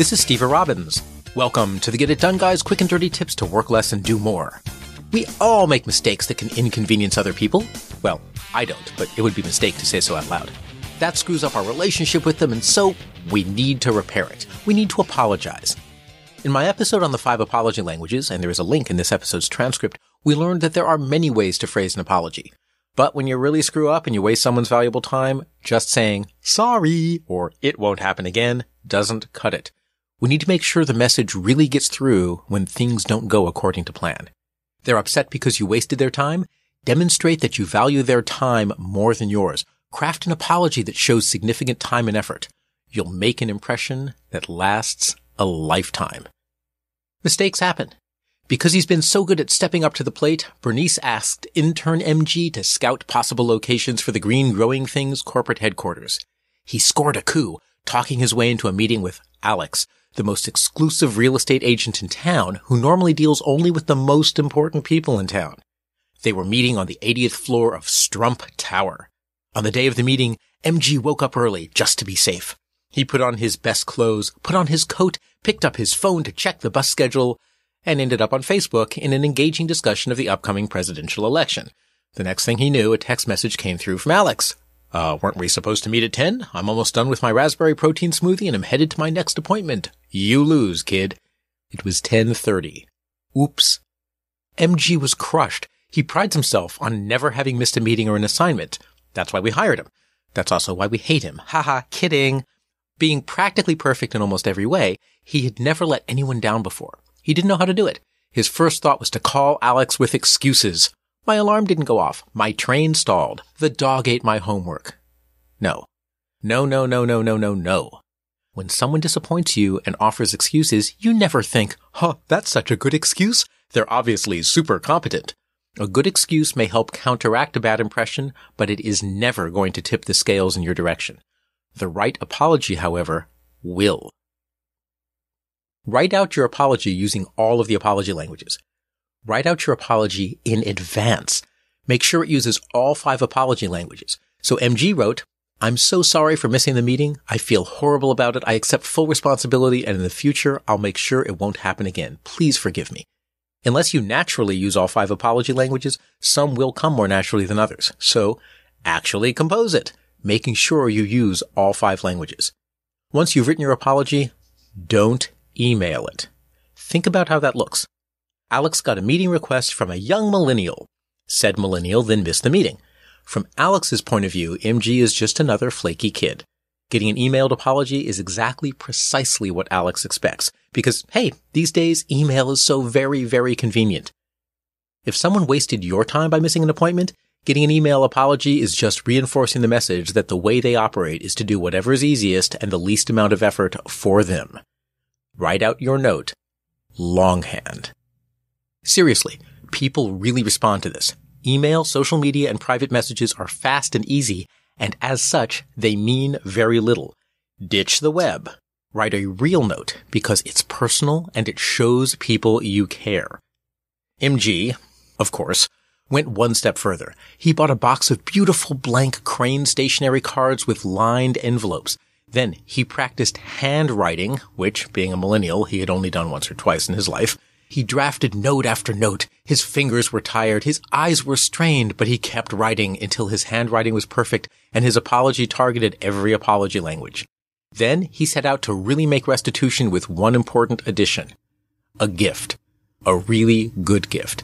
This is Stever Robbins. Welcome to the Get It Done Guys quick and dirty tips to work less and do more. We all make mistakes that can inconvenience other people. Well, I don't, but it would be a mistake to say so out loud. That screws up our relationship with them, and so we need to repair it. We need to apologize. In my episode on the five apology languages, and there is a link in this episode's transcript, we learned that there are many ways to phrase an apology. But when you really screw up and you waste someone's valuable time, just saying, sorry, or it won't happen again, doesn't cut it. We need to make sure the message really gets through when things don't go according to plan. They're upset because you wasted their time? Demonstrate that you value their time more than yours. Craft an apology that shows significant time and effort. You'll make an impression that lasts a lifetime. Mistakes happen. Because he's been so good at stepping up to the plate, Bernice asked intern MG to scout possible locations for the Green Growing Things corporate headquarters. He scored a coup, talking his way into a meeting with Alex, the most exclusive real estate agent in town who normally deals only with the most important people in town. They were meeting on the 80th floor of Strump Tower. On the day of the meeting, MG woke up early just to be safe. He put on his best clothes, put on his coat, picked up his phone to check the bus schedule, and ended up on Facebook in an engaging discussion of the upcoming presidential election. The next thing he knew, a text message came through from Alex. Uh, weren't we supposed to meet at 10? I'm almost done with my raspberry protein smoothie and I'm headed to my next appointment. You lose, kid. It was 1030. Oops. MG was crushed. He prides himself on never having missed a meeting or an assignment. That's why we hired him. That's also why we hate him. Haha, kidding. Being practically perfect in almost every way, he had never let anyone down before. He didn't know how to do it. His first thought was to call Alex with excuses. My alarm didn't go off. My train stalled. The dog ate my homework. No. No, no, no, no, no, no, no. When someone disappoints you and offers excuses, you never think, huh, that's such a good excuse. They're obviously super competent. A good excuse may help counteract a bad impression, but it is never going to tip the scales in your direction. The right apology, however, will. Write out your apology using all of the apology languages. Write out your apology in advance. Make sure it uses all five apology languages. So MG wrote, I'm so sorry for missing the meeting. I feel horrible about it. I accept full responsibility and in the future, I'll make sure it won't happen again. Please forgive me. Unless you naturally use all five apology languages, some will come more naturally than others. So actually compose it, making sure you use all five languages. Once you've written your apology, don't email it. Think about how that looks. Alex got a meeting request from a young millennial. Said millennial then missed the meeting. From Alex's point of view, MG is just another flaky kid. Getting an emailed apology is exactly precisely what Alex expects. Because, hey, these days email is so very, very convenient. If someone wasted your time by missing an appointment, getting an email apology is just reinforcing the message that the way they operate is to do whatever is easiest and the least amount of effort for them. Write out your note. Longhand. Seriously, people really respond to this. Email, social media, and private messages are fast and easy, and as such, they mean very little. Ditch the web. Write a real note because it's personal and it shows people you care. MG, of course, went one step further. He bought a box of beautiful blank crane stationery cards with lined envelopes. Then he practiced handwriting, which, being a millennial, he had only done once or twice in his life. He drafted note after note. His fingers were tired, his eyes were strained, but he kept writing until his handwriting was perfect and his apology targeted every apology language. Then he set out to really make restitution with one important addition. A gift. A really good gift.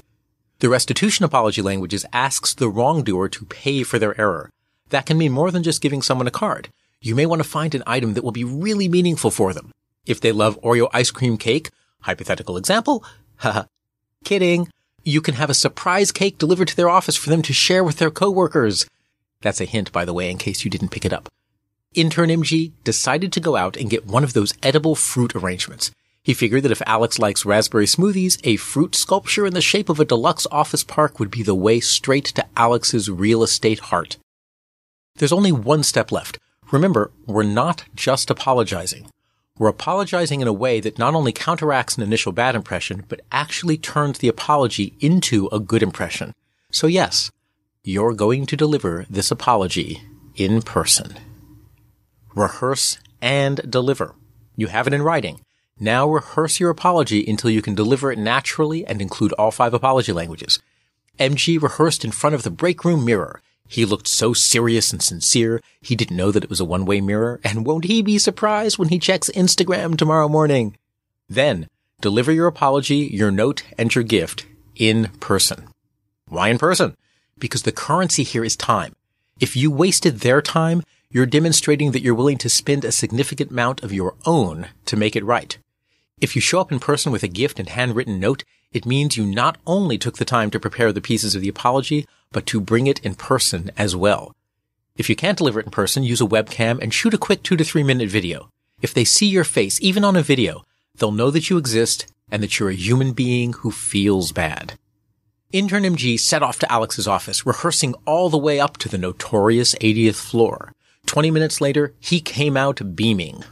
The restitution apology languages asks the wrongdoer to pay for their error. That can mean more than just giving someone a card. You may want to find an item that will be really meaningful for them. If they love Oreo ice cream cake, hypothetical example, haha, kidding, you can have a surprise cake delivered to their office for them to share with their coworkers. That's a hint, by the way, in case you didn't pick it up. Intern MG decided to go out and get one of those edible fruit arrangements. He figured that if Alex likes raspberry smoothies, a fruit sculpture in the shape of a deluxe office park would be the way straight to Alex's real estate heart. There's only one step left. Remember, we're not just apologizing. We're apologizing in a way that not only counteracts an initial bad impression, but actually turns the apology into a good impression. So yes, you're going to deliver this apology in person. Rehearse and deliver. You have it in writing. Now rehearse your apology until you can deliver it naturally and include all five apology languages. MG rehearsed in front of the break room mirror. He looked so serious and sincere, he didn't know that it was a one-way mirror, and won't he be surprised when he checks Instagram tomorrow morning? Then, deliver your apology, your note, and your gift in person. Why in person? Because the currency here is time. If you wasted their time, you're demonstrating that you're willing to spend a significant amount of your own to make it right. If you show up in person with a gift and handwritten note, it means you not only took the time to prepare the pieces of the apology, but to bring it in person as well. If you can't deliver it in person, use a webcam and shoot a quick two to three minute video. If they see your face, even on a video, they'll know that you exist and that you're a human being who feels bad. Intern MG set off to Alex's office, rehearsing all the way up to the notorious 80th floor. 20 minutes later, he came out beaming.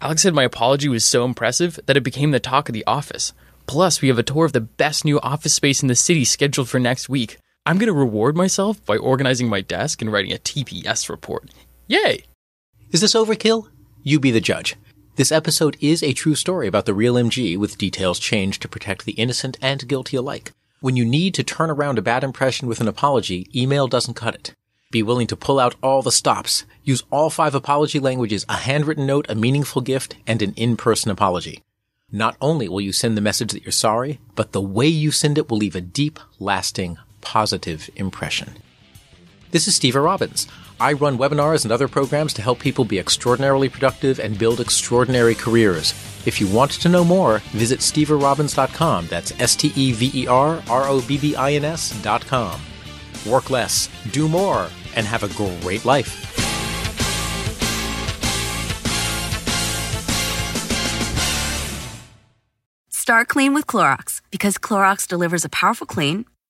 Alex said my apology was so impressive that it became the talk of the office. Plus, we have a tour of the best new office space in the city scheduled for next week. I'm going to reward myself by organizing my desk and writing a TPS report. Yay! Is this overkill? You be the judge. This episode is a true story about the real MG with details changed to protect the innocent and guilty alike. When you need to turn around a bad impression with an apology, email doesn't cut it. Be willing to pull out all the stops. Use all five apology languages, a handwritten note, a meaningful gift, and an in-person apology. Not only will you send the message that you're sorry, but the way you send it will leave a deep, lasting, positive impression. This is Stever Robbins. I run webinars and other programs to help people be extraordinarily productive and build extraordinary careers. If you want to know more, visit steverobbins.com. That's S-T-E-V-E-R-R-O-B-B-I-N-S dot com. Work less, do more, and have a great life. Start clean with Clorox because Clorox delivers a powerful clean